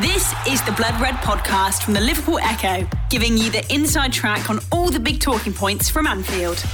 This is the Blood Red podcast from the Liverpool Echo, giving you the inside track on all the big talking points from Anfield.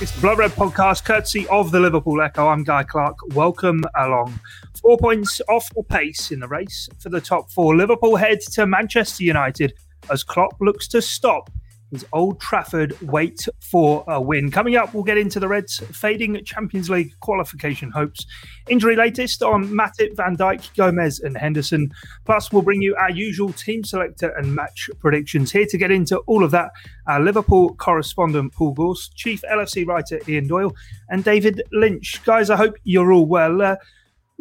It's the Blood Red podcast, courtesy of the Liverpool Echo. I'm Guy Clark. Welcome along. Four points off the pace in the race for the top four. Liverpool head to Manchester United as Klopp looks to stop his Old Trafford wait for a win. Coming up, we'll get into the Reds' fading Champions League qualification hopes. Injury latest on Matip, Van Dijk, Gomez, and Henderson. Plus, we'll bring you our usual team selector and match predictions. Here to get into all of that, our Liverpool correspondent Paul Gorse, Chief LFC writer Ian Doyle, and David Lynch. Guys, I hope you're all well. Uh,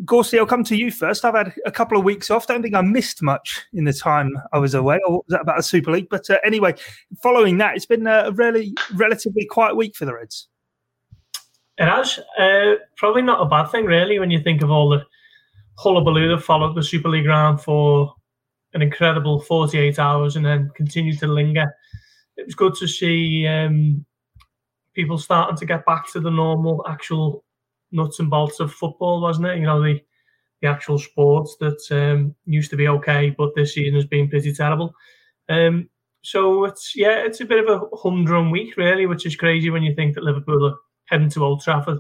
Gorsty, I'll come to you first. I've had a couple of weeks off. Don't think I missed much in the time I was away. Or was that about the Super League? But uh, anyway, following that, it's been a really relatively quiet week for the Reds. It has. Uh, probably not a bad thing, really, when you think of all the hullabaloo that followed the Super League round for an incredible 48 hours and then continued to linger. It was good to see um, people starting to get back to the normal, actual nuts and bolts of football, wasn't it? You know, the the actual sports that um, used to be okay, but this season has been pretty terrible. Um, so it's yeah, it's a bit of a humdrum week really, which is crazy when you think that Liverpool are heading to Old Trafford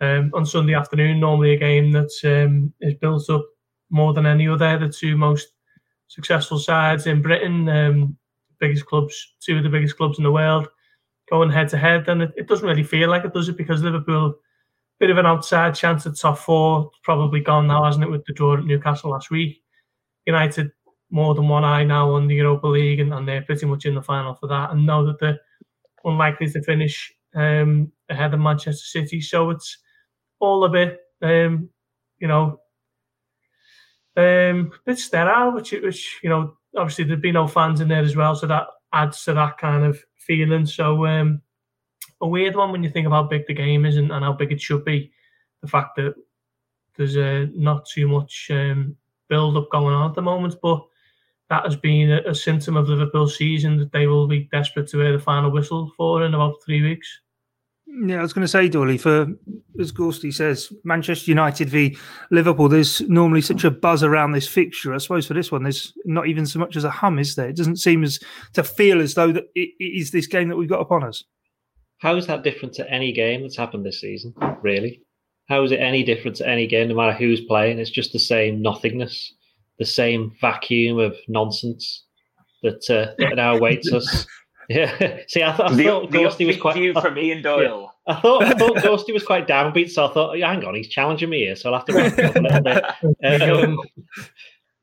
um, on Sunday afternoon. Normally a game that um, is built up more than any other. The two most successful sides in Britain, um, biggest clubs, two of the biggest clubs in the world, going head to head, and it, it doesn't really feel like it does it because Liverpool bit of an outside chance at top four. Probably gone now, hasn't it, with the draw at Newcastle last week. United more than one eye now on the Europa League, and, and they're pretty much in the final for that, and know that they're unlikely to finish um, ahead of Manchester City. So it's all a bit, um, you know, um, bit sterile, which, which you know, obviously there'd be no fans in there as well, so that adds to that kind of feeling. So um, a weird one when you think of how big the game is and, and how big it should be. The fact that there's uh, not too much um, build up going on at the moment, but that has been a, a, symptom of Liverpool's season that they will be desperate to hear the final whistle for in about three weeks. Yeah, I was going to say, Doyley, for as Gorsty says, Manchester United v Liverpool, there's normally such a buzz around this fixture. I suppose for this one, there's not even so much as a hum, is there? It doesn't seem as to feel as though that it is this game that we've got upon us. How is that different to any game that's happened this season? Really? How is it any different to any game, no matter who's playing? It's just the same nothingness, the same vacuum of nonsense that, uh, that now awaits us. Yeah. See, I, th- I the, thought the Gorsty was quite. view from Ian Doyle. Yeah. I thought I thought Gorsty was quite downbeat, so I thought, oh, hang on, he's challenging me here, so I'll have to wait a little bit. Um,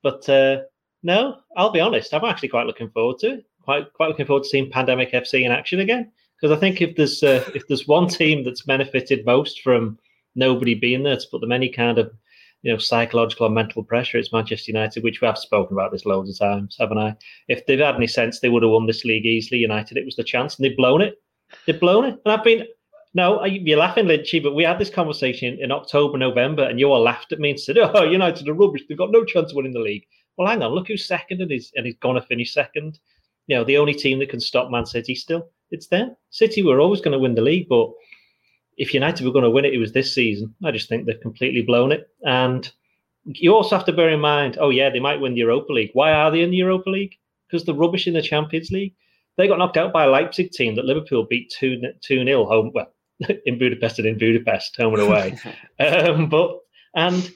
but uh, no, I'll be honest, I'm actually quite looking forward to it. Quite quite looking forward to seeing Pandemic FC in action again because I think if there's uh, if there's one team that's benefited most from nobody being there to put them any kind of you know psychological or mental pressure, it's Manchester United, which we have spoken about this loads of times, haven't I? If they've had any sense, they would have won this league easily. United, it was the chance, and they've blown it. They've blown it, and I've been. No, you're laughing, Lynchy, but we had this conversation in October, November, and you all laughed at me and said, "Oh, United are rubbish. They've got no chance of winning the league." Well, hang on, look who's second, and he's and he's going to finish second. You know, the only team that can stop Man City still it's them. City were always going to win the league, but if United were going to win it, it was this season. I just think they've completely blown it. And you also have to bear in mind, oh yeah, they might win the Europa League. Why are they in the Europa League? Because they're rubbish in the Champions League. They got knocked out by a Leipzig team that Liverpool beat 2 2 0 home. Well, in Budapest and in Budapest, home and away. um, but and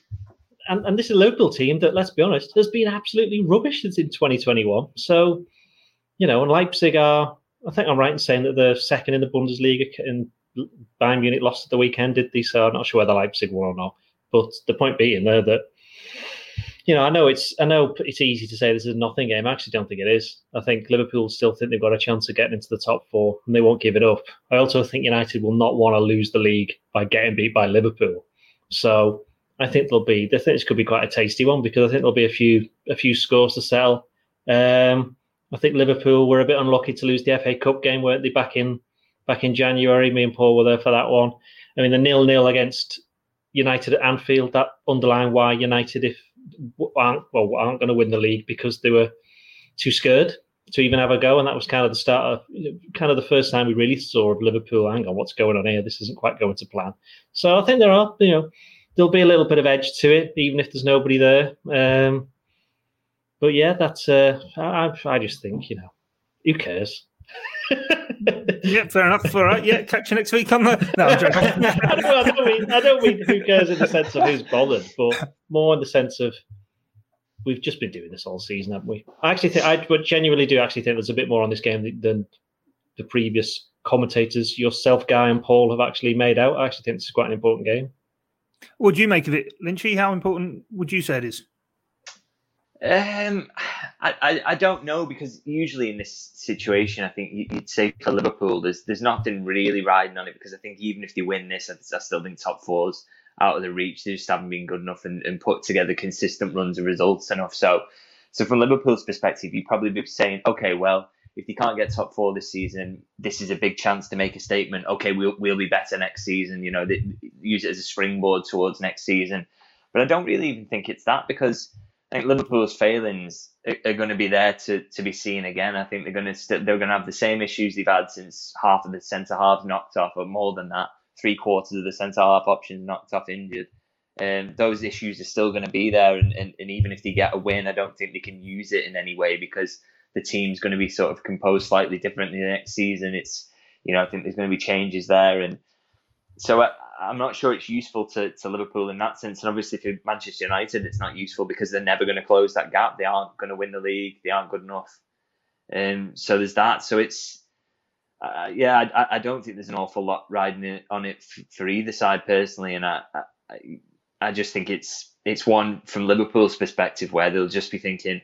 and and this is a local team that, let's be honest, has been absolutely rubbish since in 2021. So, you know, and Leipzig are I think I'm right in saying that they're second in the Bundesliga and Bayern Munich lost at the weekend, did they? So I'm not sure whether Leipzig won or not. But the point being there that you know, I know it's I know it's easy to say this is a nothing game. I actually don't think it is. I think Liverpool still think they've got a chance of getting into the top four and they won't give it up. I also think United will not want to lose the league by getting beat by Liverpool. So I think there'll be I think this could be quite a tasty one because I think there'll be a few a few scores to sell. Um, I think Liverpool were a bit unlucky to lose the FA Cup game, weren't they? Back in back in January, me and Paul were there for that one. I mean, the nil nil against United at Anfield that underlined why United, if aren't well, aren't going to win the league because they were too scared to even have a go, and that was kind of the start of kind of the first time we really saw of Liverpool. Hang on, what's going on here? This isn't quite going to plan. So I think there are, you know, there'll be a little bit of edge to it, even if there's nobody there. Um, but yeah, that's uh, I, I just think you know, who cares? yeah, fair enough. All right, yeah, catch you next week on the. No, I'm joking. I, don't, mean, I don't mean who cares in the sense of who's bothered, but more in the sense of we've just been doing this all season, haven't we? I actually think I genuinely do actually think there's a bit more on this game than the previous commentators, yourself, Guy, and Paul have actually made out. I actually think this is quite an important game. What do you make of it, Lynchy? How important would you say it is? Um, I, I, I don't know because usually in this situation, I think you'd say for Liverpool, there's there's nothing really riding on it because I think even if they win this, I, I still think top fours out of the reach. They just haven't been good enough and, and put together consistent runs of results enough. So, so from Liverpool's perspective, you'd probably be saying, okay, well, if you can't get top four this season, this is a big chance to make a statement. Okay, we'll we'll be better next season. You know, use it as a springboard towards next season. But I don't really even think it's that because I think Liverpool's failings are, going to be there to, to be seen again. I think they're going to st- they're going to have the same issues they've had since half of the centre halves knocked off, or more than that, three quarters of the centre half options knocked off injured. Um, those issues are still going to be there, and, and, and even if they get a win, I don't think they can use it in any way because the team's going to be sort of composed slightly differently next season. It's you know I think there's going to be changes there, and so I'm not sure it's useful to, to Liverpool in that sense. And obviously, for Manchester United, it's not useful because they're never going to close that gap. They aren't going to win the league. They aren't good enough. Um, so there's that. So it's, uh, yeah, I, I don't think there's an awful lot riding it, on it f- for either side personally. And I, I, I just think it's it's one from Liverpool's perspective where they'll just be thinking,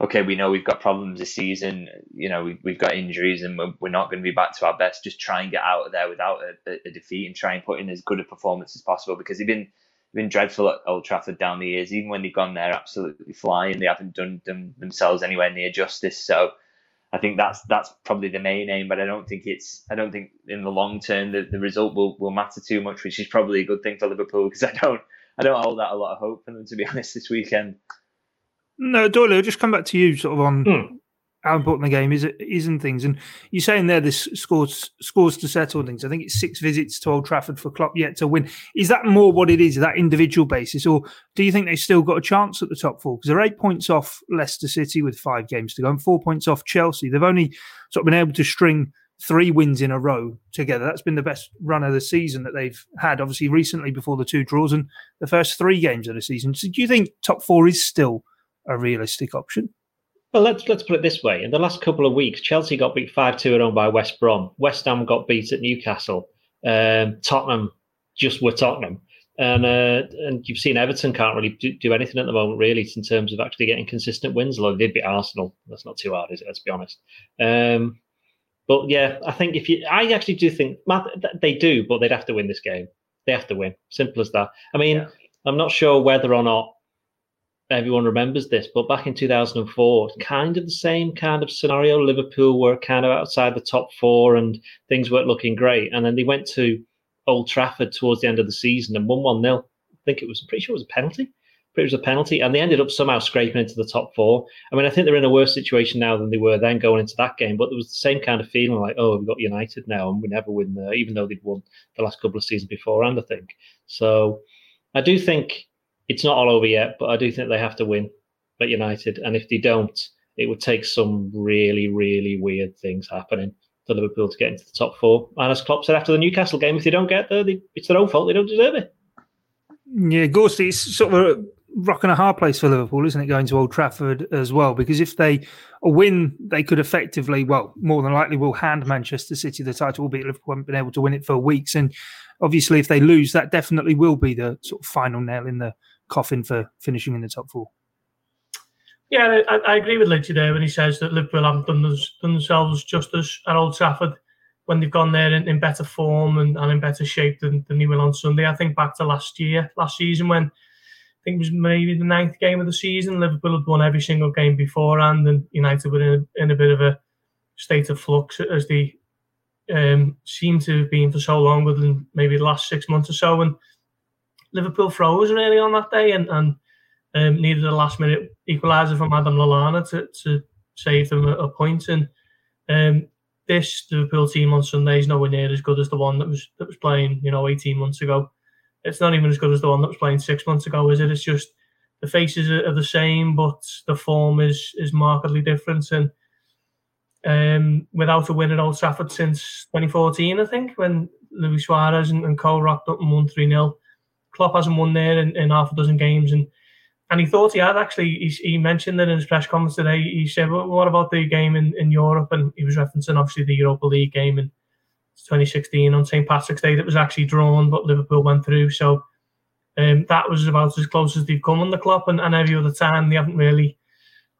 okay, we know we've got problems this season. You know, we, we've got injuries and we're, we're not going to be back to our best. Just try and get out of there without a, a, defeat and try and put in as good a performance as possible because they've been been dreadful at Old Trafford down the years. Even when they've gone there, absolutely flying. They haven't done them themselves anywhere near justice. So. I think that's that's probably the main aim, but I don't think it's I don't think in the long term the, the result will, will matter too much, which is probably a good thing for Liverpool because I don't I don't hold that a lot of hope for them to be honest this weekend. No, Doyle, I'll just come back to you sort of on hmm. how important the game is, is and things. And you're saying there this scores scores to settle things. I think it's six visits to Old Trafford for Klopp yet to win. Is that more what it is, that individual basis, or do you think they've still got a chance at the top four? Because they're eight points off Leicester City with five games to go and four points off Chelsea. They've only sort of been able to string three wins in a row together. That's been the best run of the season that they've had, obviously, recently before the two draws and the first three games of the season. So do you think top four is still a realistic option? Well, let's let's put it this way: in the last couple of weeks, Chelsea got beat five two at home by West Brom. West Ham got beat at Newcastle. Um, Tottenham just were Tottenham, and uh, and you've seen Everton can't really do, do, anything at the moment, really, in terms of actually getting consistent wins. Although they did beat Arsenal, that's not too hard, is it? Let's be honest. Um, but yeah, I think if you, I actually do think they do, but they'd have to win this game. They have to win. Simple as that. I mean, yeah. I'm not sure whether or not everyone remembers this, but back in 2004, kind of the same kind of scenario. Liverpool were kind of outside the top four and things weren't looking great. And then they went to Old Trafford towards the end of the season and won 1 0. I think it was, pretty sure it was a penalty. It was a penalty. And they ended up somehow scraping into the top four. I mean, I think they're in a worse situation now than they were then going into that game. But there was the same kind of feeling like, oh, we've got United now and we never win there, even though they'd won the last couple of seasons beforehand, I think. So I do think it's not all over yet, but I do think they have to win at United. And if they don't, it would take some really, really weird things happening for Liverpool to get into the top four. And as Klopp said after the Newcastle game, if they don't get there, they, it's their own fault. They don't deserve it. Yeah, Gorsty, it's sort of a rock and a hard place for Liverpool, isn't it, going to Old Trafford as well? Because if they win, they could effectively, well, more than likely will hand Manchester City the title, albeit Liverpool haven't been able to win it for weeks. And obviously, if they lose, that definitely will be the sort of final nail in the coffin for finishing in the top four. Yeah, I, I agree with Lynchy there when he says that Liverpool haven't done, done themselves justice at Old Trafford when they've gone there in, in better form and, and, in better shape than, than they will on Sunday. I think back to last year, last season when I think it was maybe the ninth game of the season. Liverpool had won every single game beforehand, and United were in a, in a bit of a state of flux as they um, seem to have been for so long, within maybe the last six months or so. And Liverpool froze really on that day and, and um, needed a last minute equaliser from Adam Lallana to, to save them a, a point. And um, this Liverpool team on Sunday is nowhere near as good as the one that was that was playing, you know, 18 months ago. It's not even as good as the one that was playing six months ago, is it? It's just the faces are, the same, but the form is is markedly different. And um, without a win at Old Trafford since 2014, I think, when Luis Suarez and, and Co rocked up and won 3 0. Klopp hasn't won there in, in half a dozen games. And and he thought he had actually. He, he mentioned it in his press conference today. He said, well, "What about the game in, in Europe?" And he was referencing obviously the Europa League game in 2016 on St Patrick's Day that was actually drawn, but Liverpool went through. So um, that was about as close as they've come on the club, and, and every other time they haven't really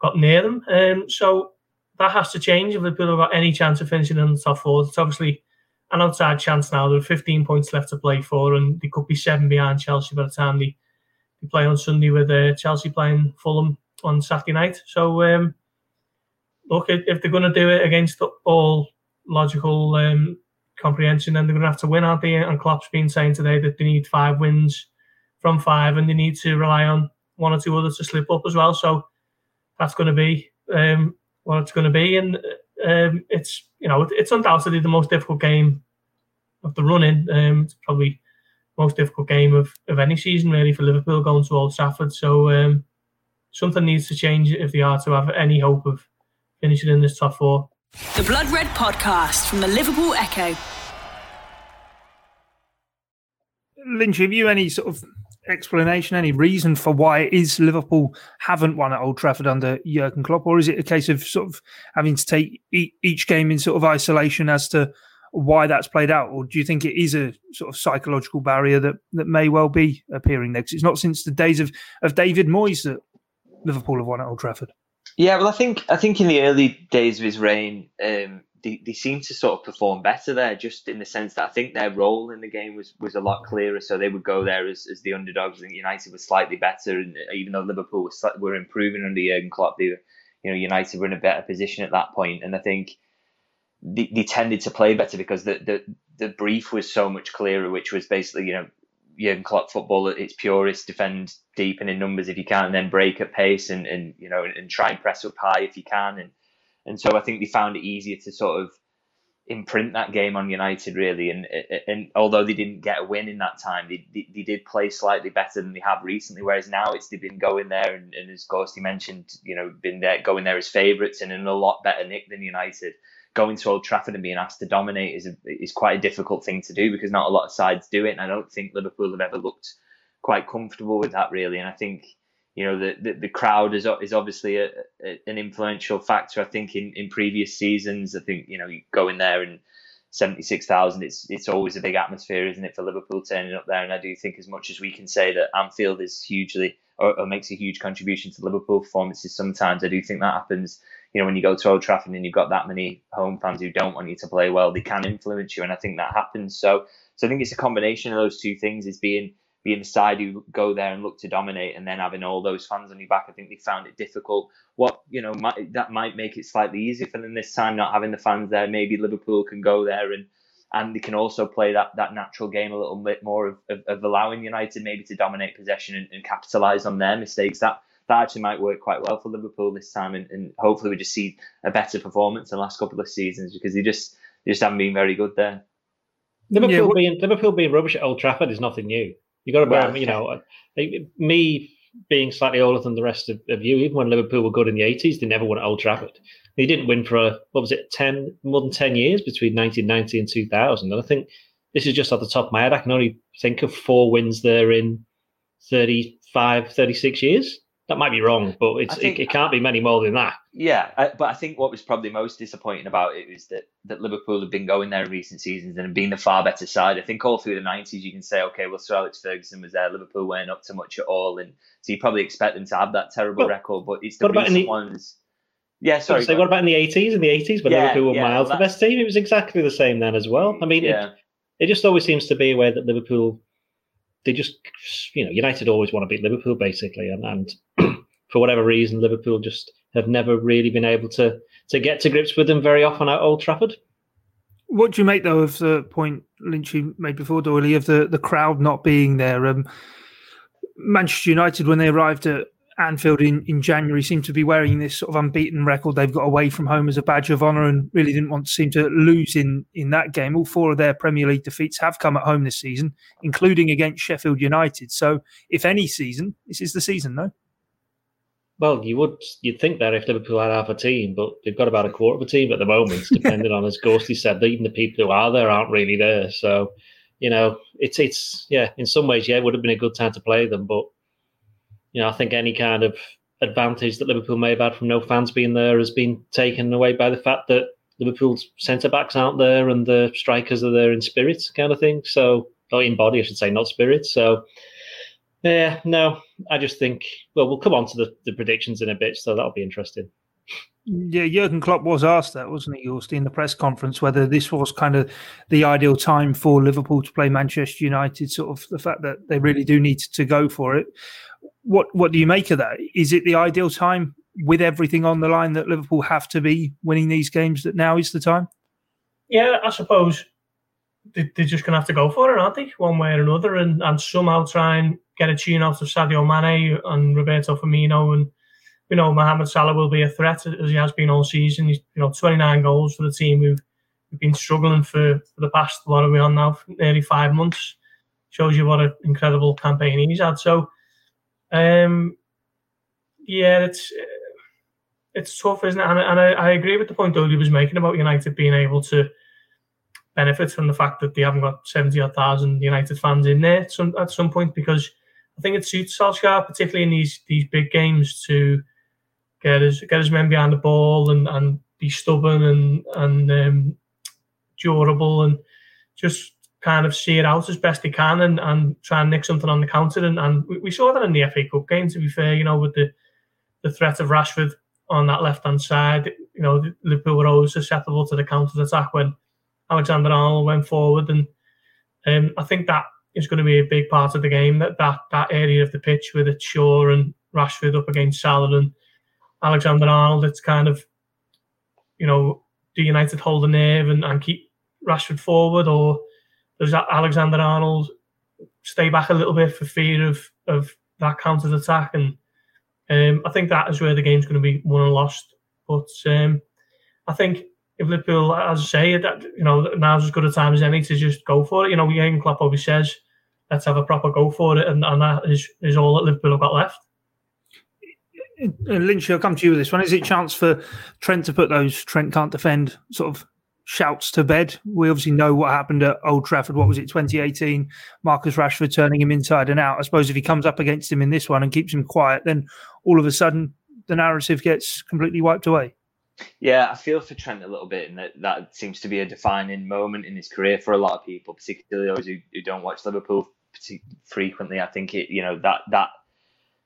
got near them. Um, so that has to change if Liverpool have got any chance of finishing in the top four. It's obviously an outside chance now. There are 15 points left to play for, and they could be seven behind Chelsea by the time they we play on Sunday with uh, Chelsea playing Fulham on Saturday night. So um, look, if they're going to do it against all logical um, comprehension, then they're going to have to win, aren't they? And Klopp's been saying today that they need five wins from five, and they need to rely on one or two others to slip up as well. So that's going to be um, what it's going to be, and um, it's you know it's undoubtedly the most difficult game of the running. Um, it's probably most difficult game of, of any season really for Liverpool going to Old Trafford. So um, something needs to change if they are to have any hope of finishing in this top four. The Blood Red Podcast from the Liverpool Echo. Lynch, have you any sort of explanation, any reason for why it is Liverpool haven't won at Old Trafford under Jurgen Klopp, or is it a case of sort of having to take each game in sort of isolation as to why that's played out, or do you think it is a sort of psychological barrier that, that may well be appearing there? Because it's not since the days of, of David Moyes that Liverpool have won at Old Trafford. Yeah, well, I think I think in the early days of his reign, um, they, they seemed to sort of perform better there, just in the sense that I think their role in the game was, was a lot clearer. So they would go there as, as the underdogs. I think United was slightly better, and even though Liverpool was, were improving under Jurgen Klopp, they, you know, United were in a better position at that point. And I think they, they tended to play better because the, the the brief was so much clearer, which was basically you know Jurgen Klopp football at its purest, defend deep and in numbers if you can, and then break at pace and, and you know and try and press up high if you can, and and so I think they found it easier to sort of imprint that game on United really, and and although they didn't get a win in that time, they, they, they did play slightly better than they have recently. Whereas now it's they've been going there and, and as Gorsty mentioned, you know, been there going there as favourites and in a lot better nick than United going to Old Trafford and being asked to dominate is a, is quite a difficult thing to do because not a lot of sides do it. And I don't think Liverpool have ever looked quite comfortable with that really. And I think you know the the, the crowd is is obviously a, a, an influential factor. I think in, in previous seasons, I think you know you go in there and. 76,000 it's it's always a big atmosphere isn't it for Liverpool turning up there and I do think as much as we can say that Anfield is hugely or, or makes a huge contribution to Liverpool performances sometimes I do think that happens you know, when you go to Old Trafford and you've got that many home fans who don't want you to play well, they can influence you, and I think that happens. So, so I think it's a combination of those two things: is being being the side who go there and look to dominate, and then having all those fans on your back. I think they found it difficult. What you know might, that might make it slightly easier for them this time, not having the fans there. Maybe Liverpool can go there and and they can also play that that natural game a little bit more of, of, of allowing United maybe to dominate possession and, and capitalise on their mistakes. That that actually might work quite well for Liverpool this time, and, and hopefully we just see a better performance in the last couple of seasons because they just they just haven't been very good there. Liverpool yeah, being Liverpool being rubbish at Old Trafford is nothing new. You got to bear, well, you know, me being slightly older than the rest of, of, you. Even when Liverpool were good in the eighties, they never won at Old Trafford. They didn't win for a, what was it, ten more than ten years between 1990 and 2000. And I think this is just off the top of my head. I can only think of four wins there in 35, 36 years. That might be wrong, but it's, think, it, it, can't be many more than that. Yeah, I, but I think what was probably most disappointing about it is that, that Liverpool have been going there in recent seasons and being the far better side. I think all through the 90s, you can say, okay, well, Sir Alex Ferguson was there, Liverpool weren't up to much at all. And so you probably expect them to have that terrible well, record, but it's the recent the, ones. Yeah, sorry. So what about in the 80s? In the 80s, when yeah, Liverpool were yeah, miles well, the best team, it was exactly the same then as well. I mean, yeah. it, it just always seems to be a way that Liverpool, they just, you know, United always want to beat Liverpool basically, and, and for whatever reason, Liverpool just have never really been able to to get to grips with them very often at Old Trafford. What do you make though of the point Lynchy made before, Doyley, of the, the crowd not being there? Um, Manchester United, when they arrived at Anfield in, in January, seemed to be wearing this sort of unbeaten record they've got away from home as a badge of honour and really didn't want to seem to lose in, in that game. All four of their Premier League defeats have come at home this season, including against Sheffield United. So, if any season, this is the season, no? Well, you would you'd think that if Liverpool had half a team, but they've got about a quarter of a team at the moment, depending on as Gorsty said, even the people who are there aren't really there. So, you know, it's it's yeah, in some ways, yeah, it would have been a good time to play them, but you know, I think any kind of advantage that Liverpool may have had from no fans being there has been taken away by the fact that Liverpool's centre backs aren't there and the strikers are there in spirit, kind of thing. So, or in body, I should say, not spirit. So, yeah, no, I just think, well, we'll come on to the, the predictions in a bit, so that'll be interesting. Yeah, Jurgen Klopp was asked that, wasn't he, Yost, in the press conference, whether this was kind of the ideal time for Liverpool to play Manchester United, sort of the fact that they really do need to go for it. What what do you make of that? Is it the ideal time with everything on the line that Liverpool have to be winning these games that now is the time? Yeah, I suppose they're just going to have to go for it, aren't they? One way or another, and, and somehow try and get a tune out of Sadio Mane and Roberto Firmino, and you know Mohamed Salah will be a threat as he has been all season. He's you know 29 goals for the team who've, who've been struggling for, for the past what are we on now? Nearly five months. Shows you what an incredible campaign he's had. So, um, yeah, it's it's tough, isn't it? And, and I, I agree with the point Doyley was making about United being able to benefit from the fact that they haven't got 70 odd thousand United fans in there at some, at some point because I think it suits Solskjaer, particularly in these these big games, to get his get his men behind the ball and, and be stubborn and and um, durable and just kind of see it out as best they can and, and try and nick something on the counter. And, and we, we saw that in the FA Cup game, to be fair, you know, with the the threat of Rashford on that left hand side. You know, Liverpool were always susceptible to the counter attack when Alexander Arnold went forward, and um, I think that is going to be a big part of the game. That that that area of the pitch with it Shaw and Rashford up against Salah and Alexander Arnold. It's kind of, you know, do United hold the nerve and, and keep Rashford forward, or that Alexander Arnold stay back a little bit for fear of of that counter attack? And um, I think that is where the game's going to be won and lost. But um, I think if Liverpool, as I say, that you know now's as good a time as any to just go for it. You know, Jurgen Klopp always says, "Let's have a proper go for it," and, and that is, is all that Liverpool have got left. Lynch, I'll come to you with this one. Is it chance for Trent to put those Trent can't defend sort of shouts to bed? We obviously know what happened at Old Trafford. What was it, 2018? Marcus Rashford turning him inside and out. I suppose if he comes up against him in this one and keeps him quiet, then all of a sudden the narrative gets completely wiped away. Yeah, I feel for Trent a little bit, and that that seems to be a defining moment in his career for a lot of people, particularly those who, who don't watch Liverpool frequently. I think it, you know, that that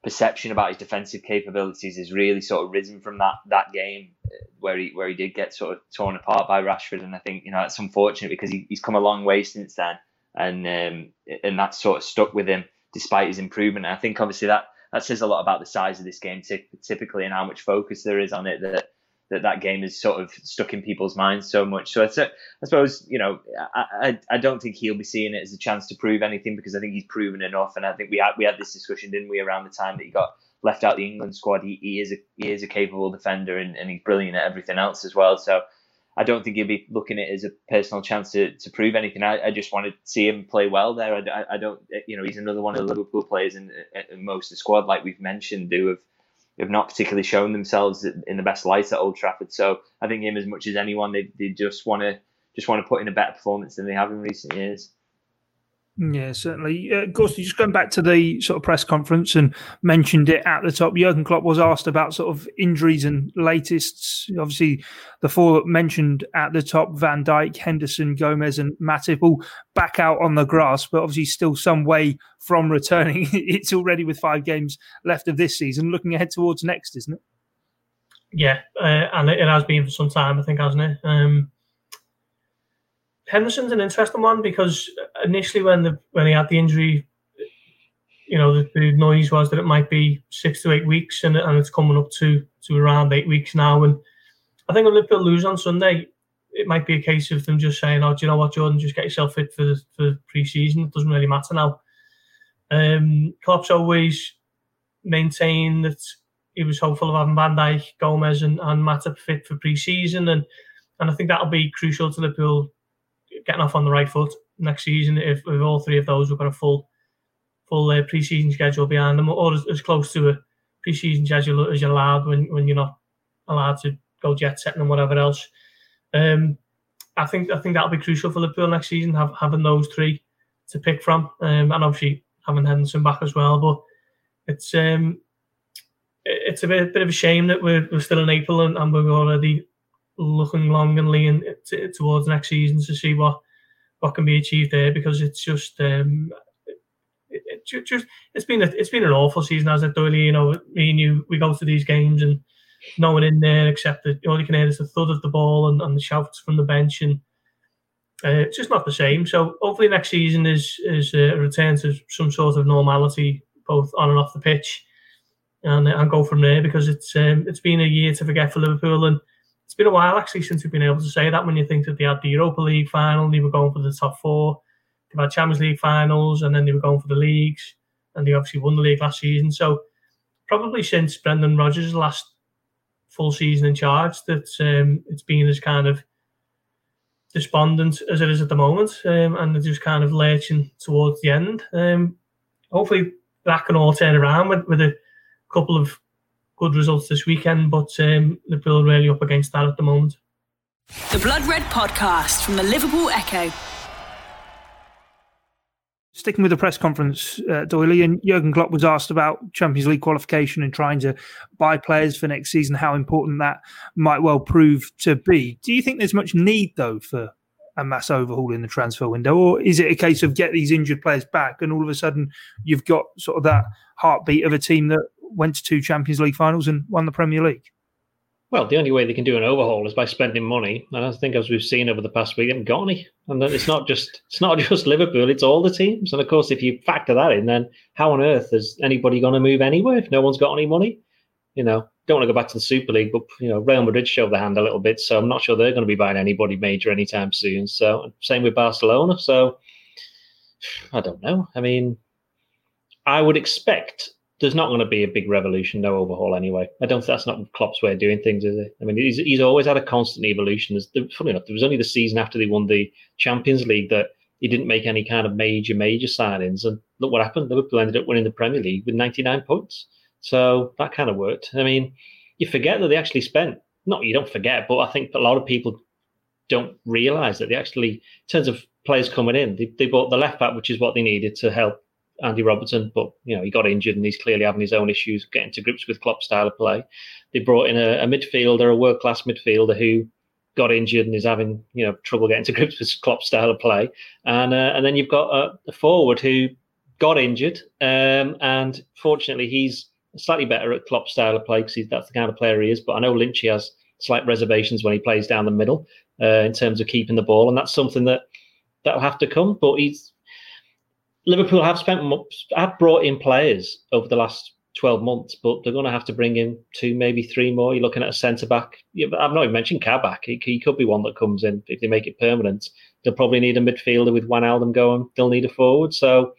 perception about his defensive capabilities has really sort of risen from that that game uh, where he where he did get sort of torn apart by Rashford, and I think you know that's unfortunate because he, he's come a long way since then, and um, and that sort of stuck with him despite his improvement. And I think obviously that that says a lot about the size of this game typically and how much focus there is on it that that that game is sort of stuck in people's minds so much. So a, I suppose you know I, I, I don't think he'll be seeing it as a chance to prove anything because I think he's proven enough. And I think we had we had this discussion, didn't we, around the time that he got left out the England squad. He, he is a he is a capable defender and, and he's brilliant at everything else as well. So I don't think he'll be looking at it as a personal chance to, to prove anything. I, I just want to see him play well there. I, I, don't, you know, he's another one of the Liverpool players in, in most of the squad, like we've mentioned, who have have not particularly shown themselves in the best light at Old Trafford. So I think him as much as anyone, they, they just want to just want to put in a better performance than they have in recent years. Yeah, certainly. Uh, of course, just going back to the sort of press conference and mentioned it at the top, Jurgen Klopp was asked about sort of injuries and latest. Obviously, the four mentioned at the top Van Dijk, Henderson, Gomez, and Matip all back out on the grass, but obviously still some way from returning. it's already with five games left of this season, looking ahead towards next, isn't it? Yeah, uh, and it has been for some time, I think, hasn't it? Um, Henderson's an interesting one because initially when the when he had the injury, you know, the, the, noise was that it might be six to eight weeks, and, and it's coming up to to around eight weeks now. And I think when Liverpool lose on Sunday, it might be a case of them just saying, "Oh, do you know what, Jordan? Just get yourself fit for the, for pre-season. It doesn't really matter now." Um, Klopp's always maintained that he was hopeful of having Van Dijk, Gomez, and, and Matip fit for pre-season, and and I think that'll be crucial to Liverpool getting off on the right foot next season if, if all three of those have got a full full uh, pre-season schedule behind them or as, as close to a preseason schedule as you're allowed when, when you're not allowed to go jet setting and whatever else. Um, I think I think that'll be crucial for Liverpool next season, have, having those three to pick from, um, and obviously having Henderson back as well. But it's um, it's a bit, bit of a shame that we're, we're still in April and, and we're already looking long and lean t- towards next season to see what what can be achieved there because it's just um, it, it just it's been a, it's been an awful season as it Doyley. You know, me and you we go to these games and no one in there except that all you can hear is the thud of the ball and, and the shouts from the bench and uh, it's just not the same. So hopefully next season is is a return to some sort of normality both on and off the pitch and and go from there because it's um, it's been a year to forget for Liverpool and it's been a while actually since we've been able to say that when you think that they had the Europa League final, they were going for the top four, they've had Champions League finals, and then they were going for the leagues, and they obviously won the league last season. So probably since Brendan Rodgers' last full season in charge, that um, it's been as kind of despondent as it is at the moment, um, and they're just kind of lurching towards the end. Um, hopefully that can all turn around with, with a couple of good results this weekend, but um, Liverpool really up against that at the moment. The Blood Red Podcast from the Liverpool Echo. Sticking with the press conference, uh, Doyley and Jurgen Klopp was asked about Champions League qualification and trying to buy players for next season, how important that might well prove to be. Do you think there's much need, though, for a mass overhaul in the transfer window, or is it a case of get these injured players back and all of a sudden you've got sort of that heartbeat of a team that went to two Champions League finals and won the Premier League? Well, the only way they can do an overhaul is by spending money, and I think as we've seen over the past week, they haven't got any. And it's not just it's not just Liverpool; it's all the teams. And of course, if you factor that in, then how on earth is anybody going to move anywhere if no one's got any money? You know, don't want to go back to the Super League, but you know, Real Madrid showed the hand a little bit, so I'm not sure they're going to be buying anybody major anytime soon. So same with Barcelona. So I don't know. I mean, I would expect there's not going to be a big revolution, no overhaul anyway. I don't. Think that's not Klopp's way of doing things, is it? I mean, he's, he's always had a constant evolution. There's, funny enough, there was only the season after they won the Champions League that he didn't make any kind of major, major signings. And look what happened. Liverpool ended up winning the Premier League with 99 points. So that kind of worked. I mean, you forget that they actually spent. Not you don't forget, but I think a lot of people don't realise that they actually, in terms of players coming in, they, they bought the left back, which is what they needed to help Andy Robertson, but you know he got injured and he's clearly having his own issues getting to grips with Klopp's style of play. They brought in a, a midfielder, a world class midfielder who got injured and is having you know trouble getting to grips with Klopp's style of play, and uh, and then you've got a, a forward who got injured, um, and fortunately he's slightly better at Klopp's style of play because that's the kind of player he is. But I know Lynchy has slight reservations when he plays down the middle uh, in terms of keeping the ball, and that's something that that'll have to come. But he's Liverpool have spent have brought in players over the last 12 months, but they're going to have to bring in two, maybe three more. You're looking at a centre back. I've not even mentioned Kabak. He, he, could be one that comes in if they make it permanent. They'll probably need a midfielder with Wijnaldum going. They'll need a forward. So,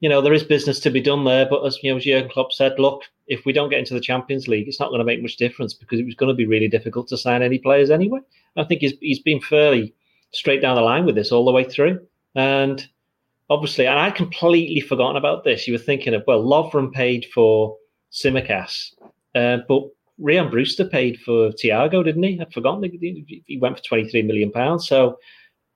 you know, there is business to be done there. But as you know, as Jurgen Klopp said, look, if we don't get into the Champions League, it's not going to make much difference because it was going to be really difficult to sign any players anyway. I think he's he's been fairly straight down the line with this all the way through, and obviously, and I'd completely forgotten about this. You were thinking of, well, Lovren paid for Tsimikas, uh, but Ryan Brewster paid for Thiago, didn't he? I'd forgotten. He went for £23 million. So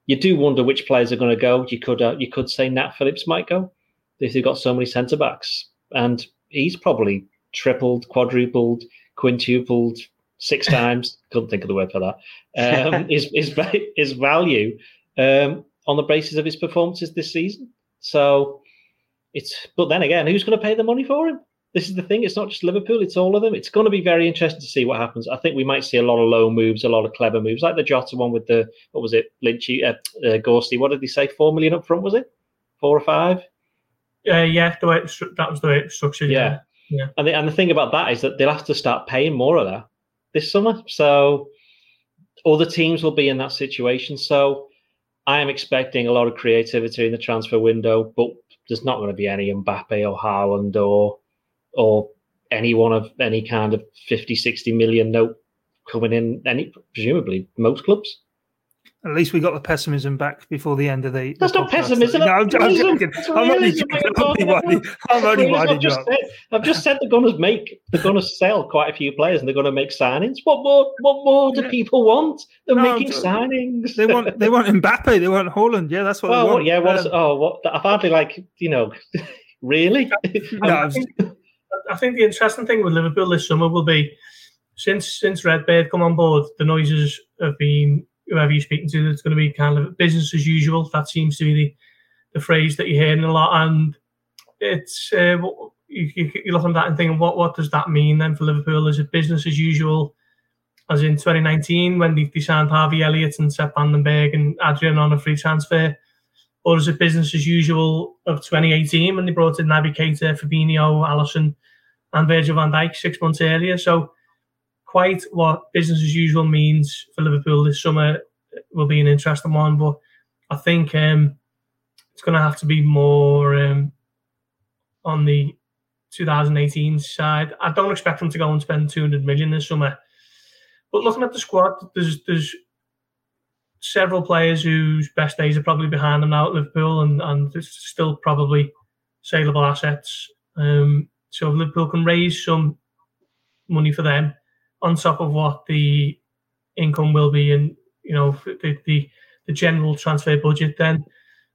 you do wonder which players are going to go. You could uh, you could say Nat Phillips might go if they've got so many centre backs. And he's probably tripled, quadrupled, quintupled six times. Couldn't think of the word for that. Um, his, his, his value. Um, on the basis of his performances this season. So it's, but then again, who's going to pay the money for him? This is the thing. It's not just Liverpool; it's all of them. It's going to be very interesting to see what happens. I think we might see a lot of low moves, a lot of clever moves, like the Jota one with the what was it, Lynchy, uh, uh, Gorsty. What did he say? Four million up front was it? Four or five? Uh, yeah, the way it, that was the way it structured. Yeah, yeah. yeah. And the, and the thing about that is that they'll have to start paying more of that this summer. So other teams will be in that situation. So I am expecting a lot of creativity in the transfer window, but there's not going to be any Mbappe or Haaland or or anyone of any kind of 50, 60 million note coming in any presumably most clubs. At least we got the pessimism back before the end of the. That's the not pessimism. No, I'm, I'm joking. I'm only joking. I'm only winding, I'm only winding I've, just said, I've just said they're going to make, they're going to sell quite a few players, and they're going to make signings. What more? What more do people want? They're no, making signings. They want, they want Mbappe. They want Haaland. Yeah, that's what. Well, they want. yeah. What's, um, oh, what? I've hardly like you know, really. no, I, think, I think the interesting thing with Liverpool this summer will be since since Redbird come on board, the noises have been whoever you're speaking to, it's going to be kind of business as usual. That seems to be the, the phrase that you're hearing a lot. And it's uh, you, you, you look at that and thinking, what what does that mean then for Liverpool? Is it business as usual, as in 2019 when they, they signed Harvey Elliott and Sepp van den Berg and Adrian on a free transfer? Or is it business as usual of 2018 when they brought in Naby Keita, Fabinho, Alisson, and Virgil van Dijk six months earlier? So quite what business as usual means for Liverpool this summer will be an interesting one. But I think um, it's going to have to be more um, on the 2018 side. I don't expect them to go and spend 200 million this summer. But looking at the squad, there's there's several players whose best days are probably behind them now at Liverpool, and and there's still probably saleable assets. Um, so if Liverpool can raise some money for them, on top of what the income will be and you know the the, the general transfer budget, then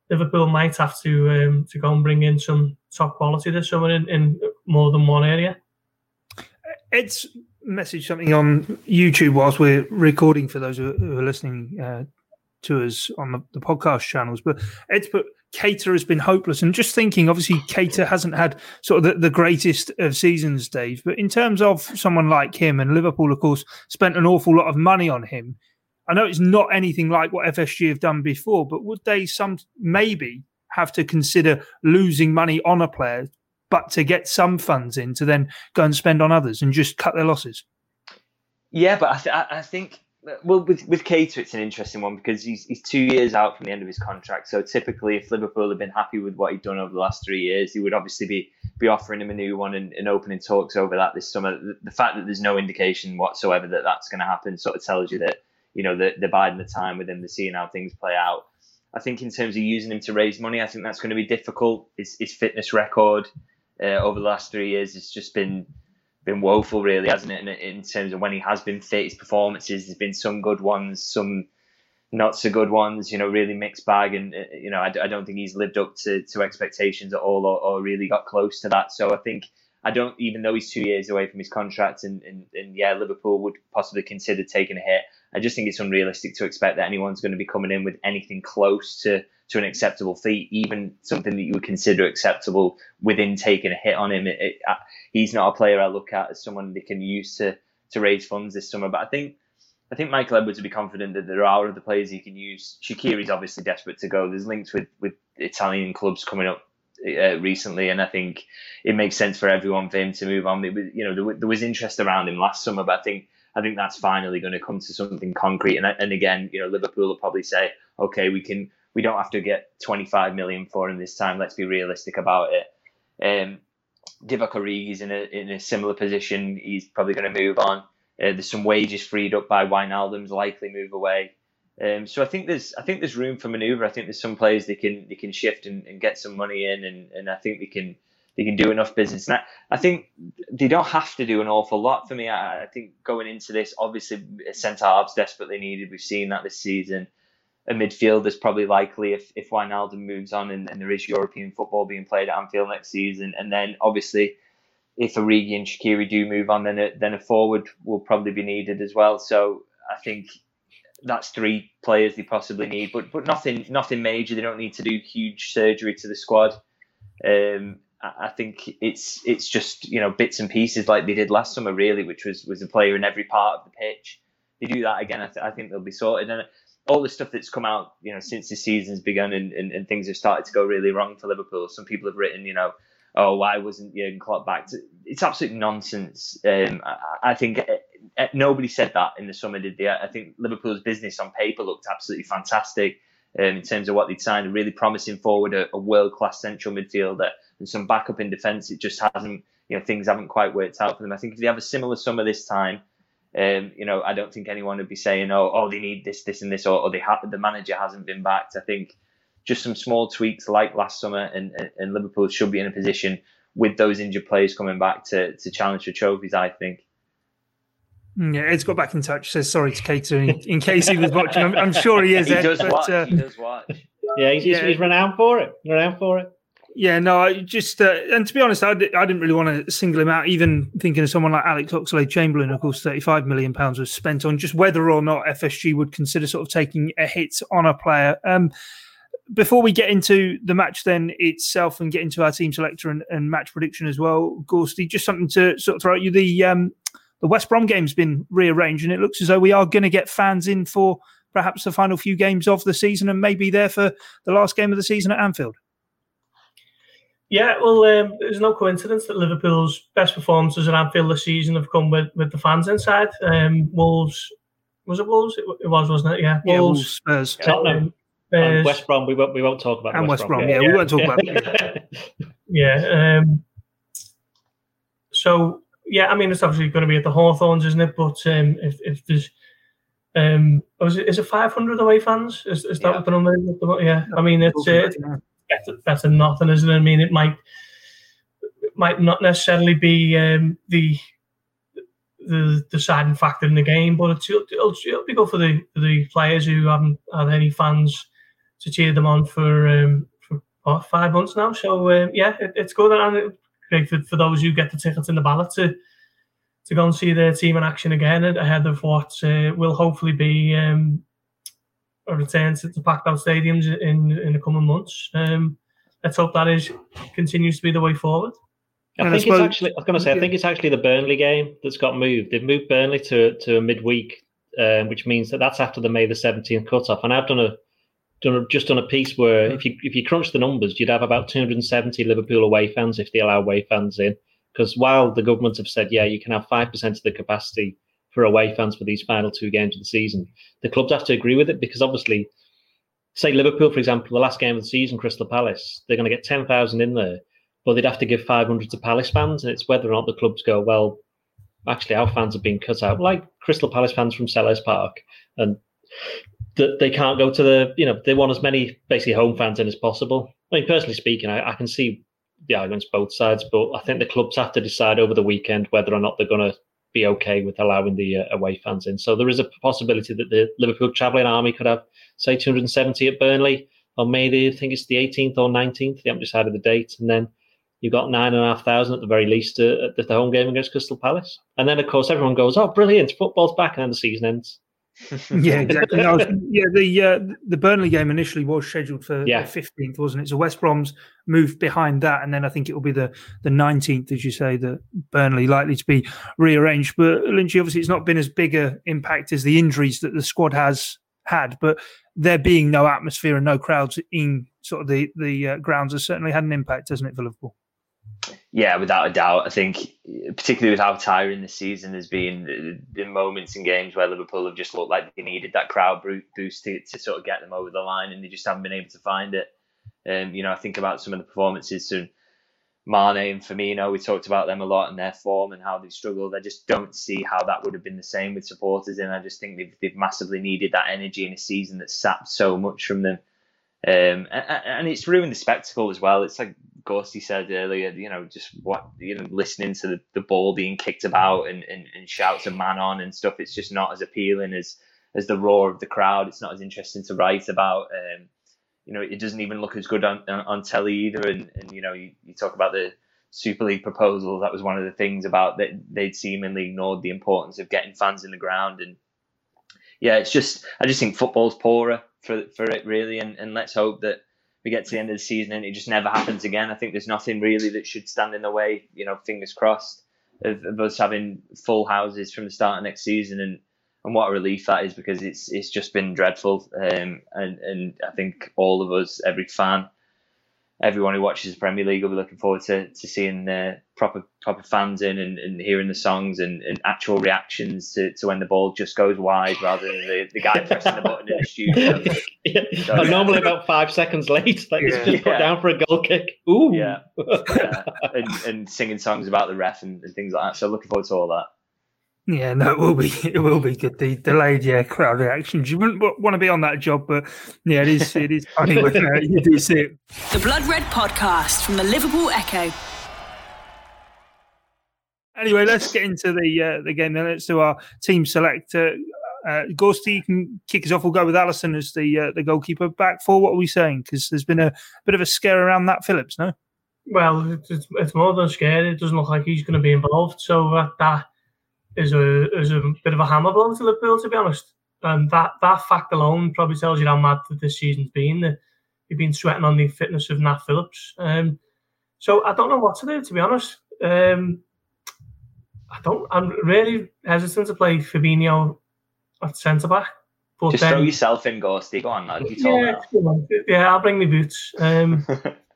Liverpool might have to um, to go and bring in some top quality this summer in, in more than one area. It's message something on YouTube whilst we're recording for those who are listening uh, to us on the, the podcast channels. But Ed's put Keita has been hopeless. And just thinking, obviously, Keita hasn't had sort of the, the, greatest of seasons, Dave. But in terms of someone like him, and Liverpool, of course, spent an awful lot of money on him. I know it's not anything like what FSG have done before, but would they some maybe have to consider losing money on a player, but to get some funds in to then go and spend on others and just cut their losses? Yeah, but I, th- I think well, with with Keita, it's an interesting one because he's he's two years out from the end of his contract. So typically, if Liverpool had been happy with what he'd done over the last three years, he would obviously be be offering him a new one and, and opening talks over that this summer. The, the, fact that there's no indication whatsoever that that's going to happen sort of tells you that you know that they're biding the time with him, they're seeing how things play out. I think in terms of using him to raise money, I think that's going to be difficult. His, his fitness record uh, over the last three years has just been been woeful, really, hasn't it? In, in terms of when he has been fit, his performances, there's been some good ones, some not so good ones, you know, really mixed bag. And, uh, you know, I, I don't think he's lived up to, to expectations at all or, or really got close to that. So I think, I don't, even though he's two years away from his contract and, and, and yeah, Liverpool would possibly consider taking a hit, I just think it's unrealistic to expect that anyone's going to be coming in with anything close to to an acceptable fee, even something that you would consider acceptable within taking a hit on him. It, it, he's not a player I look at as someone they can use to to raise funds this summer. But I think I think Michael Edwards would be confident that there are other players he can use. Shaqiri's obviously desperate to go. There's links with with Italian clubs coming up uh, recently, and I think it makes sense for everyone for him to move on. It Was, you know, there, there, was interest around him last summer, but I think I think that's finally going to come to something concrete. And and again, you know, Liverpool will probably say, okay, we can we don't have to get 25 million for him this time. Let's be realistic about it. Um, Divock in a in a similar position. He's probably going to move on. Uh, there's some wages freed up by Wijnaldum's likely move away. Um, so I think there's I think there's room for manoeuvre. I think there's some players they can they can shift and, and get some money in, and, and I think they can they can do enough business. And I, I think they don't have to do an awful lot for me. I, I think going into this, obviously, centre halves desperately needed. We've seen that this season a midfield is probably likely if, if Wijnaldum moves on and, and there is European football being played at Anfield next season. And then obviously, if Origi and Shaqiri do move on, then a, then a forward will probably be needed as well. So I think that's three players they possibly need, but but nothing nothing major. They don't need to do huge surgery to the squad. Um, I think it's it's just you know bits and pieces like they did last summer, really, which was was a player in every part of the pitch. They do that again, I, th- I think they'll be sorted. And all the stuff that's come out, you know, since the season's begun and, and, and things have started to go really wrong for Liverpool. Some people have written, you know, oh, why wasn't Jurgen Klopp back? It's absolute nonsense. Um, I, I, think uh, uh, nobody said that in the summer, did they? I think Liverpool's business on paper looked absolutely fantastic um, in terms of what they'd signed. A really promising forward, a, a world class central midfielder, and some backup in defence. It just hasn't, you know, things haven't quite worked out for them. I think if they have a similar summer this time, Um, you know, I don't think anyone would be saying, "Oh, oh, they need this, this, and this," or, or they ha- the manager hasn't been backed. I think just some small tweaks like last summer, and, and, and Liverpool should be in a position with those injured players coming back to to challenge for trophies. I think. Mm, yeah, Ed's got back in touch. Says sorry to Keita in, in case he was watching. I'm, I'm sure he is. he Ed, does but, watch. uh, he does watch. Yeah, he's, Yeah. he's renowned for it. Renowned for it. Yeah, no, I just uh, and to be honest, I, I didn't really want to single him out. Even thinking of someone like Alex Oxlade Chamberlain, of course, thirty-five million pounds was spent on just whether or not FSG would consider sort of taking a hit on a player. Um, before we get into the match then itself and get into our team selector and, and match prediction as well, Gorsty, just something to sort of throw at you. The um, the West Brom game's been rearranged, and it looks as though we are going to get fans in for perhaps the final few games of the season, and maybe there for the last game of the season at Anfield. Yeah, well, um, there's no coincidence that Liverpool's best performances at Anfield this season have come with, with the fans inside. Um, Wolves, was it Wolves? It, it was, wasn't it? Yeah, Yeah, Wolves. Wolves, Spurs. Tottenham Spurs. West Brom. We won't. We won't talk about And West, West Brom, yeah, we won't talk about Yeah. Um, so yeah, I mean it's obviously going to be at the Hawthorns, isn't it? But um, if if there's um, was it, is it 500 away fans? Is, is that Yeah. what the number? is Yeah, I mean it's, uh, it's better, better than nothing, isn't it? I mean it might it might not necessarily be um, the the deciding factor in the game, but it'll, it'll, be good for the the players who haven't had any fans to cheer them on for um, for five months now. So um, yeah, it, it's good and great for, for those who get the tickets in the ballot to to go and see their team in action again ahead of what uh, will hopefully be um, a return to the packed out stadiums in in the coming months. Um, let's hope that is continues to be the way forward. I And I think it's actually. I was going to say. I think it's actually the Burnley game that's got moved. They've moved Burnley to to a midweek, um, which means that that's after the May the seventeenth cutoff. And I've done a done a, just done a piece where if you if you crunch the numbers, you'd have about two hundred and seventy Liverpool away fans if they allow away fans in. Because while the government have said, yeah, you can have five percent of the capacity for away fans for these final two games of the season, the clubs have to agree with it because obviously, say Liverpool, for example, the last game of the season, Crystal Palace, they're going to get ten thousand in there but they'd have to give 500 to Palace fans, and it's whether or not the clubs go, well, actually, our fans have been cut out, like Crystal Palace fans from Selhurst Park, and that they can't go to the, you know, they want as many basically home fans in as possible. I mean, personally speaking, I, I can see the arguments both sides, but I think the clubs have to decide over the weekend whether or not they're going to be okay with allowing the uh, away fans in. So there is a possibility that the Liverpool travelling army could have, say, 270 at Burnley on May the, I think it's the 18th or 19th. They haven't decided the date, and then you've got nine and a half thousand at the very least uh, at the home game against Crystal Palace. And then, of course, everyone goes, "Oh, brilliant! Football's back!" And then the season ends. Yeah, exactly. No, yeah, the uh, the Burnley game initially was scheduled for Yeah. the fifteenth, wasn't it? So West Brom's moved behind that, and then I think it will be the the nineteenth, as you say, that Burnley likely to be rearranged. But Lynchy, obviously, it's not been as big a impact as the injuries that the squad has had, but there being no atmosphere and no crowds in sort of the the uh, grounds has certainly had an impact, hasn't it, for Liverpool? Yeah, without a doubt. I think, particularly with how tiring this season has been, the moments in games where Liverpool have just looked like they needed that crowd boost to, to sort of get them over the line, and they just haven't been able to find it. Um, you know, I think about some of the performances from Mane and Firmino. We talked about them a lot and their form and how they've struggled. I just don't see how that would have been the same with supporters, and I just think they've, they've massively needed that energy in a season that sapped so much from them. Um, and, and it's ruined the spectacle as well. It's like Gorsty said earlier, you know, just what you know, listening to the, the ball being kicked about and, and, and shouts of man on and stuff. It's just not as appealing as as the roar of the crowd. It's not as interesting to write about. Um, you know, it doesn't even look as good on on, on telly either. And, and you know, you, you talk about the Super League proposal. That was one of the things about that they'd seemingly ignored the importance of getting fans in the ground. And yeah, it's just I just think football's poorer for for it really. And, and let's hope that get to the end of the season and it just never happens again. I think there's nothing really that should stand in the way. You know, fingers crossed of, of us having full houses from the start of next season and. And what a relief that is because it's it's just been dreadful, um, and and I think all of us, every fan, everyone who watches the Premier League will be looking forward to, to seeing the proper proper fans in and, and hearing the songs and, and actual reactions to, to when the ball just goes wide rather than the, the guy pressing the button in the studio. yeah. So- normally about five seconds late, like it's Yeah. just put Yeah. down for a goal kick. Ooh, Yeah. Yeah, and, and singing songs about the ref and, and things like that. So looking forward to all that. Yeah, no, it will be. It will be good. The delayed, yeah, crowd reactions. You wouldn't want to be on that job, but yeah, it is. It is funny when uh, you do see it. The Blood Red Podcast from the Liverpool Echo. Anyway, let's get into the uh, the game. Then let's do our team selector. Uh, uh, Gorsty, you can kick us off. We'll go with Alisson as the uh, the goalkeeper. Back for what are we saying? Because there's been a bit of a scare around that Phillips, no? Well, it's, it's more than scary. It doesn't look like he's going to be involved. So uh, that is a is a bit of a hammer blow to Liverpool, to be honest. And that that fact alone probably tells you how mad this season's been. That you've been sweating on the fitness of Nat Phillips. Um, so I don't know what to do, to be honest. Um, I don't. I'm really hesitant to play Fabinho at centre back. But Just then, throw yourself in, Gorsty. Go on, lad. Yeah, yeah, I'll bring the boots. Um,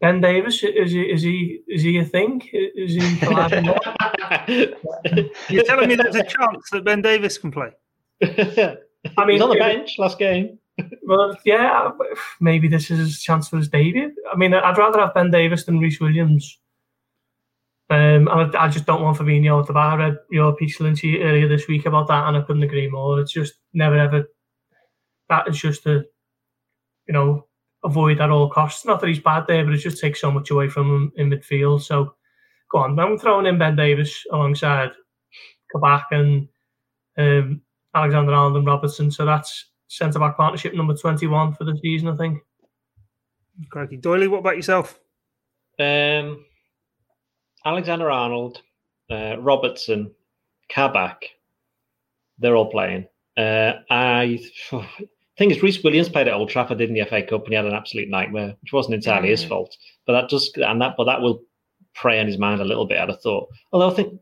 Ben Davies, is he is he is he a thing? Is he? You're telling me there's a chance that Ben Davies can play? I mean, he's on the bench last game. Well, yeah, maybe this is his chance for his debut. I mean, I'd rather have Ben Davies than Rhys Williams. Um, and I, I, just don't want Fabinho at the bar. I read your piece, Lynchy, earlier this week about that, and I couldn't agree more. It's just never ever. That is just a, you know, avoid at all costs. Not that he's bad there, but it just takes so much away from him in midfield. So, go on. I'm throwing in Ben Davies alongside Kabak and um, Alexander Arnold and Robertson. So that's centre back partnership number 21 for the season, I think. Crikey. Doyley, what about yourself? Um, Alexander Arnold, uh, Robertson, Kabak, they're all playing. Uh, I thing is, Rhys Williams played at Old Trafford in the FA Cup and he had an absolute nightmare, which wasn't entirely mm. his fault. But that does, and that, but that will prey on his mind a little bit. I'd have thought. Although I think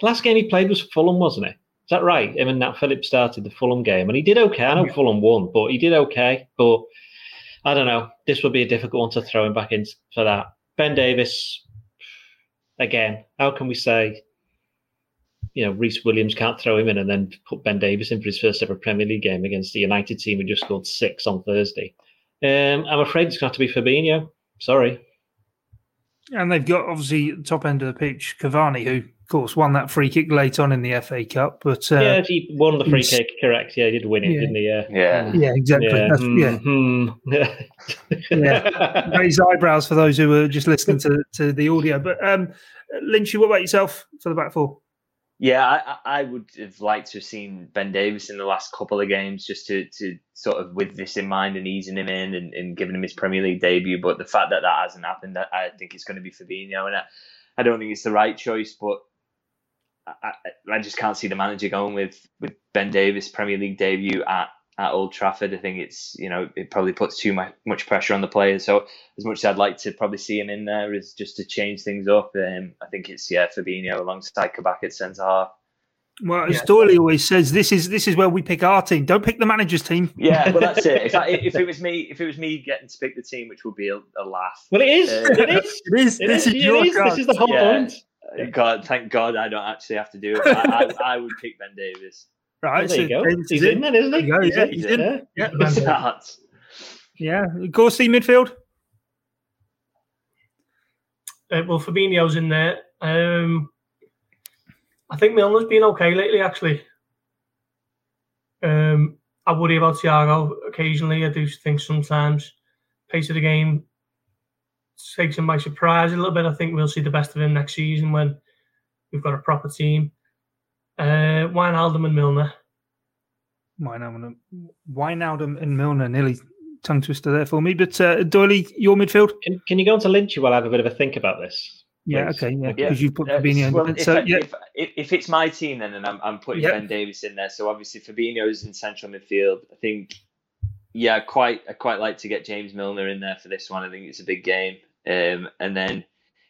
the last game he played was Fulham, wasn't it? Is that right? Him and Nat Phillips started the Fulham game, and he did okay. I know yeah. Fulham won, but he did okay. But I don't know. This would be a difficult one to throw him back in for that. Ben Davies, again, how can we say, you know, Rhys Williams can't throw him in and then put Ben Davies in for his first ever Premier League game against the United team who just scored six on Thursday? Um, I'm afraid it's going to have to be Fabinho. Sorry. And they've got obviously top end of the pitch Cavani, who of course won that free kick late on in the FA Cup. But uh, yeah, he won the free kick. Correct. Yeah, he did win it, yeah. didn't he? Yeah. Yeah. Yeah. Exactly. Yeah. Mm-hmm. yeah. yeah. Raise eyebrows for those who are just listening to, to the audio. But um, Lynchy, what about yourself for the back four? Yeah, I, I would have liked to have seen Ben Davies in the last couple of games just to, to sort of with this in mind and easing him in and, and giving him his Premier League debut. But the fact that that hasn't happened, I think it's going to be Fabinho. And I, I don't think it's the right choice, but I, I just can't see the manager going with, with Ben Davies, Premier League debut at at Old Trafford. I think it's you know it probably puts too much, much pressure on the players. So as much as I'd like to probably see him in there, is just to change things up. Um, I think it's yeah Fabinho alongside Kabak at centre half. Well, as yeah. Doyley always says, this is this is where we pick our team. Don't pick the manager's team. Yeah, well, that's it. If, I, if it was me, if it was me getting to pick the team, which would be a, a laugh. Well, it is. Uh, it is. It is. It this is. is, your is. This is the whole yeah. point. God, thank God, I don't actually have to do it. I, I, I would pick Ben Davies. Right, well, there so you go. He's in, in then, isn't he? Go, he's, yeah, in. he's in. Yeah, yeah. yeah. Gorsty midfield. Uh, well, Fabinho's in there. Um, I think Milner's been okay lately, actually. Um, I worry about Thiago occasionally. I do think sometimes pace of the game takes him by surprise a little bit. I think we'll see the best of him next season when we've got a proper team. Uh, Wijnaldum and Milner. Wijnaldum, Wijnaldum and Milner, nearly tongue twister there for me. But uh, Doyley, your midfield. Can, can you go on to Lynchy while I have a bit of a think about this? Yeah, okay, yeah, because yeah. you put Fabinho in. Well, if, so, I, yeah. if, if, it's my team, then and I'm, I'm putting yep. Ben Davies in there. So obviously Fabinho is in central midfield. I think, yeah, quite I quite like to get James Milner in there for this one. I think it's a big game. Um, and then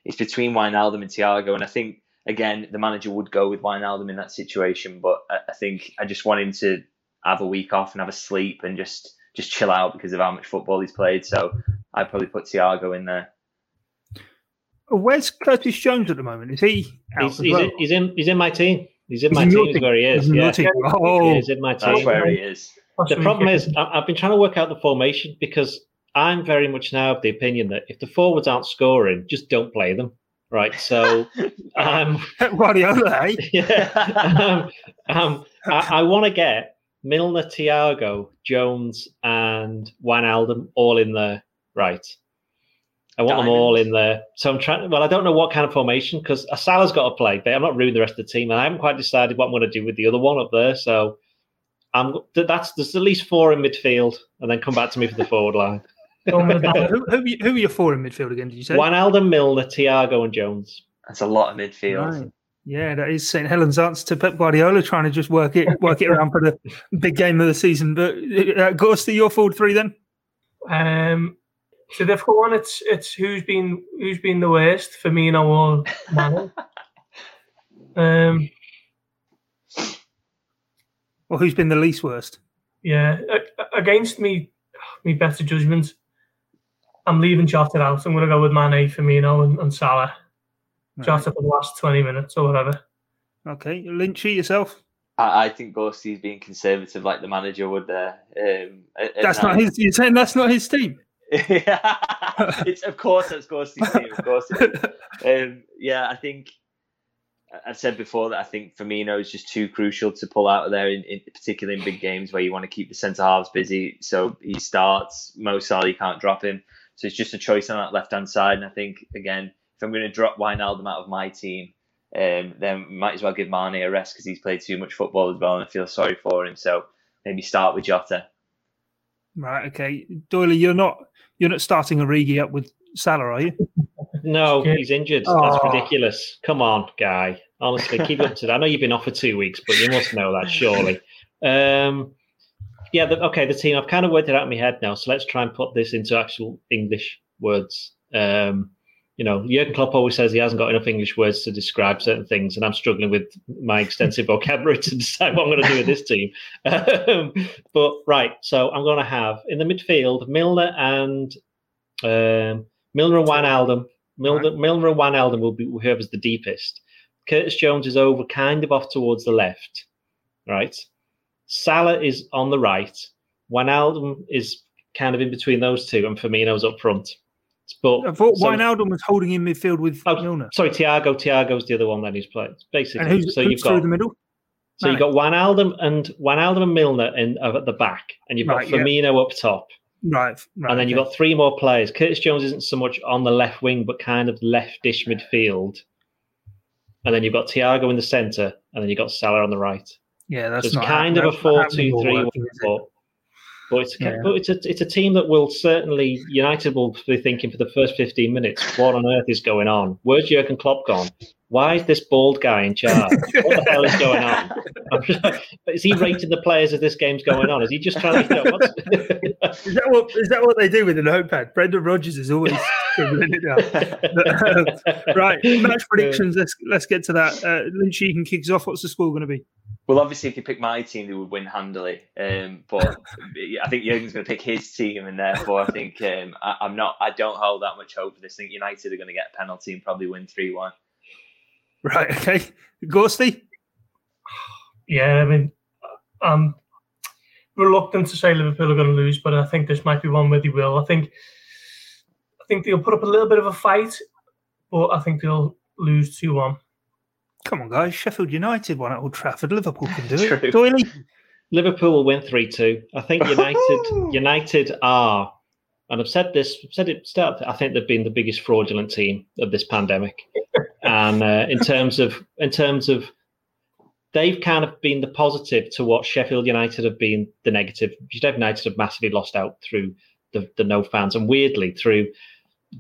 it's between Wijnaldum and Thiago, and I think again, the manager would go with Wijnaldum in that situation, but I, I, think I just want him to have a week off and have a sleep and just just chill out because of how much football he's played. So I'd probably put Thiago in there. Where's Curtis Jones at the moment? Is he? He's, he's, well? in, he's, in, he's in my team. He's in my he's team. Is where he is. He's yeah. Oh, he's in my team. That's where he is. The problem is, I've been trying to work out the formation because I'm very much now of the opinion that if the forwards aren't scoring, just don't play them Right. So, um, Guardiola, eh? yeah. um, um, I, I want to get Milner, Thiago, Jones, and Wijnaldum all in there. Right. I want them all in there. So I'm trying. Well, I don't know what kind of formation because Salah's got to play. But I'm not ruining the rest of the team, and I haven't quite decided what I'm going to do with the other one up there. So I'm. That's there's at least four in midfield, and then come back to me for the forward line. Who, who, who are your four in midfield again? Did you say? Wijnaldum, Milner, Thiago, and Jones. That's a lot of midfield. Right. Yeah, that is St Helens answer to Pep Guardiola trying to just work it work it around for the big game of the season. But uh, Gorsty, your forward three then? Um, it's a difficult one. It's it's who's been who's been the worst for me or Mane. um, or who's been the least worst? Yeah, against me, me better judgment. I'm leaving Jota out. I'm going to go with Mane, Firmino, and, and Salah. Right. Jota for the last 20 minutes or whatever. Okay, Lynchy yourself. I, I think Gorsty's being conservative, like the manager would there. Um, that's not his. You're saying that's not his team. yeah, it's of course that's Gorsty's team. Of course, um, yeah, I think I've said before that I think Firmino is just too crucial to pull out of there, in, in particularly in big games where you want to keep the centre halves busy. So he starts. Mo Salah, you can't drop him. So it's just a choice on that left hand side. And I think again, if I'm going to drop Wijnaldum out of my team, um, then might as well give Mane a rest because he's played too much football as well, and I feel sorry for him. So maybe start with Jota. Right. Okay, Doyley, you're not you're not starting Origi up with Salah, are you? No, he's injured. Oh. That's ridiculous. Come on, guy. Honestly, keep up to that. I know you've been off for two weeks, but you must know that surely. Um, yeah. The, okay. The team. I've kind of worked it out in my head now. So let's try and put this into actual English words. Um, you know, Jurgen Klopp always says he hasn't got enough English words to describe certain things, and I'm struggling with my extensive vocabulary to decide what I'm going to do with this team. Um, but right, so I'm going to have in the midfield Milner and um, Milner and Wijnaldum. Milner, right. Milner and Wijnaldum will be whoever's the deepest. Curtis Jones is over, kind of off towards the left, right. Salah is on the right. Wijnaldum is kind of in between those two, and Firmino's up front. But I thought so, Wijnaldum was holding in midfield with oh, Milner. Sorry, Thiago. Thiago's the other one that he's played. Basically, and who's, so who's you've got through the middle. So you've got Wijnaldum and Wijnaldum and Milner in uh, at the back, and you've got right, Firmino yeah. up top. Right, right. And then okay. you've got three more players. Curtis Jones isn't so much on the left wing, but kind of leftish midfield. And then you've got Thiago in the centre, and then you've got Salah on the right. Yeah, that's it's kind of a four-two-three. But it's, yeah. but it's a it's a team that will certainly United will be thinking for the first fifteen minutes, what on earth is going on? Where's Jurgen Klopp gone? Why is this bald guy in charge? What the hell is going on? is he rating the players as this game's going on? Is he just trying to? You know, is that what is that what they do with the notepad? Brendan Rodgers is always scribbling it right, match predictions. Let's let's get to that. Uh, Lynchy, you can kick us off. What's the score going to be? Well, obviously, if you pick my team, they would win handily. Um, but I think Jurgen's going to pick his team, and therefore, I think um, I, am not. I don't hold that much hope for this. I think United are going to get a penalty and probably win three one. Right. Okay. Gorsty. Yeah, I mean, I'm reluctant to say Liverpool are going to lose, but I think this might be one where they will. I think, I think they'll put up a little bit of a fight, but I think they'll lose two one. Come on, guys. Sheffield United won at Old Trafford. Liverpool can do it. Doyley? Liverpool will win 3 2. I think United United are, and I've said this, I've said it start, I think they've been the biggest fraudulent team of this pandemic. And uh, in terms of, in terms of, they've kind of been the positive to what Sheffield United have been the negative. Sheffield United have massively lost out through the, the no fans and weirdly through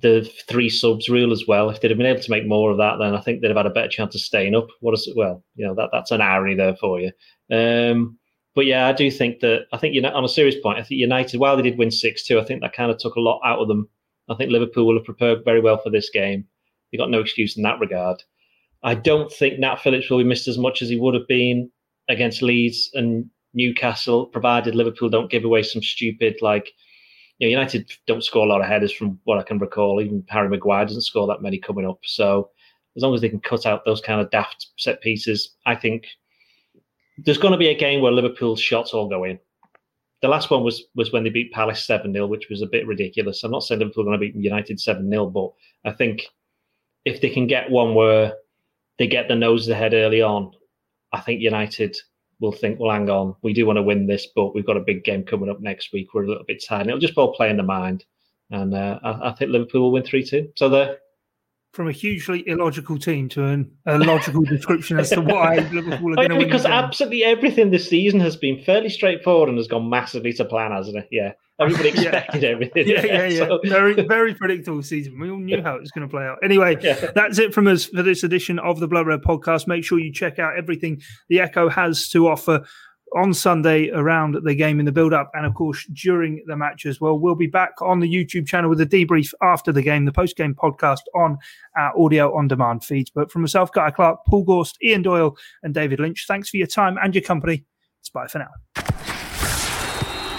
the three subs rule as well. If they'd have been able to make more of that, then I think they'd have had a better chance of staying up. What is it? Well, you know that that's an irony there for you. Um, but yeah, I do think that I think you know on a serious point, I think United, while they did win six two, I think that kind of took a lot out of them. I think Liverpool will have prepared very well for this game. They got no excuse in that regard. I don't think Nat Phillips will be missed as much as he would have been against Leeds and Newcastle, provided Liverpool don't give away some stupid like you know, United don't score a lot of headers from what I can recall. Even Harry Maguire doesn't score that many coming up. So as long as they can cut out those kind of daft set pieces, I think there's going to be a game where Liverpool's shots all go in. The last one was was when they beat Palace 7 0, which was a bit ridiculous. I'm not saying Liverpool are going to beat United 7 0, but I think if they can get one where they get the noses ahead early on, I think United will think, well, hang on, we do want to win this, but we've got a big game coming up next week. We're a little bit tired. And it'll just all play in the mind. And uh, I, I, think Liverpool will win 3 2. So there from a hugely illogical team to an, a logical description as to why Liverpool are going to win. Because absolutely everything this season has been fairly straightforward and has gone massively to plan, hasn't it? Yeah. Everybody expected yeah. everything. Yeah, yeah, yeah. So. Very, very predictable season. We all knew how it was going to play out. Anyway, yeah. that's it from us for this edition of the Blood Red podcast. Make sure you check out everything the Echo has to offer on Sunday around the game in the build up and, of course, during the match as well. We'll be back on the YouTube channel with a debrief after the game, the post game podcast on our audio on demand feeds. But from myself, Guy Clark, Paul Gorst, Ian Doyle, and David Lynch, thanks for your time and your company. It's bye for now.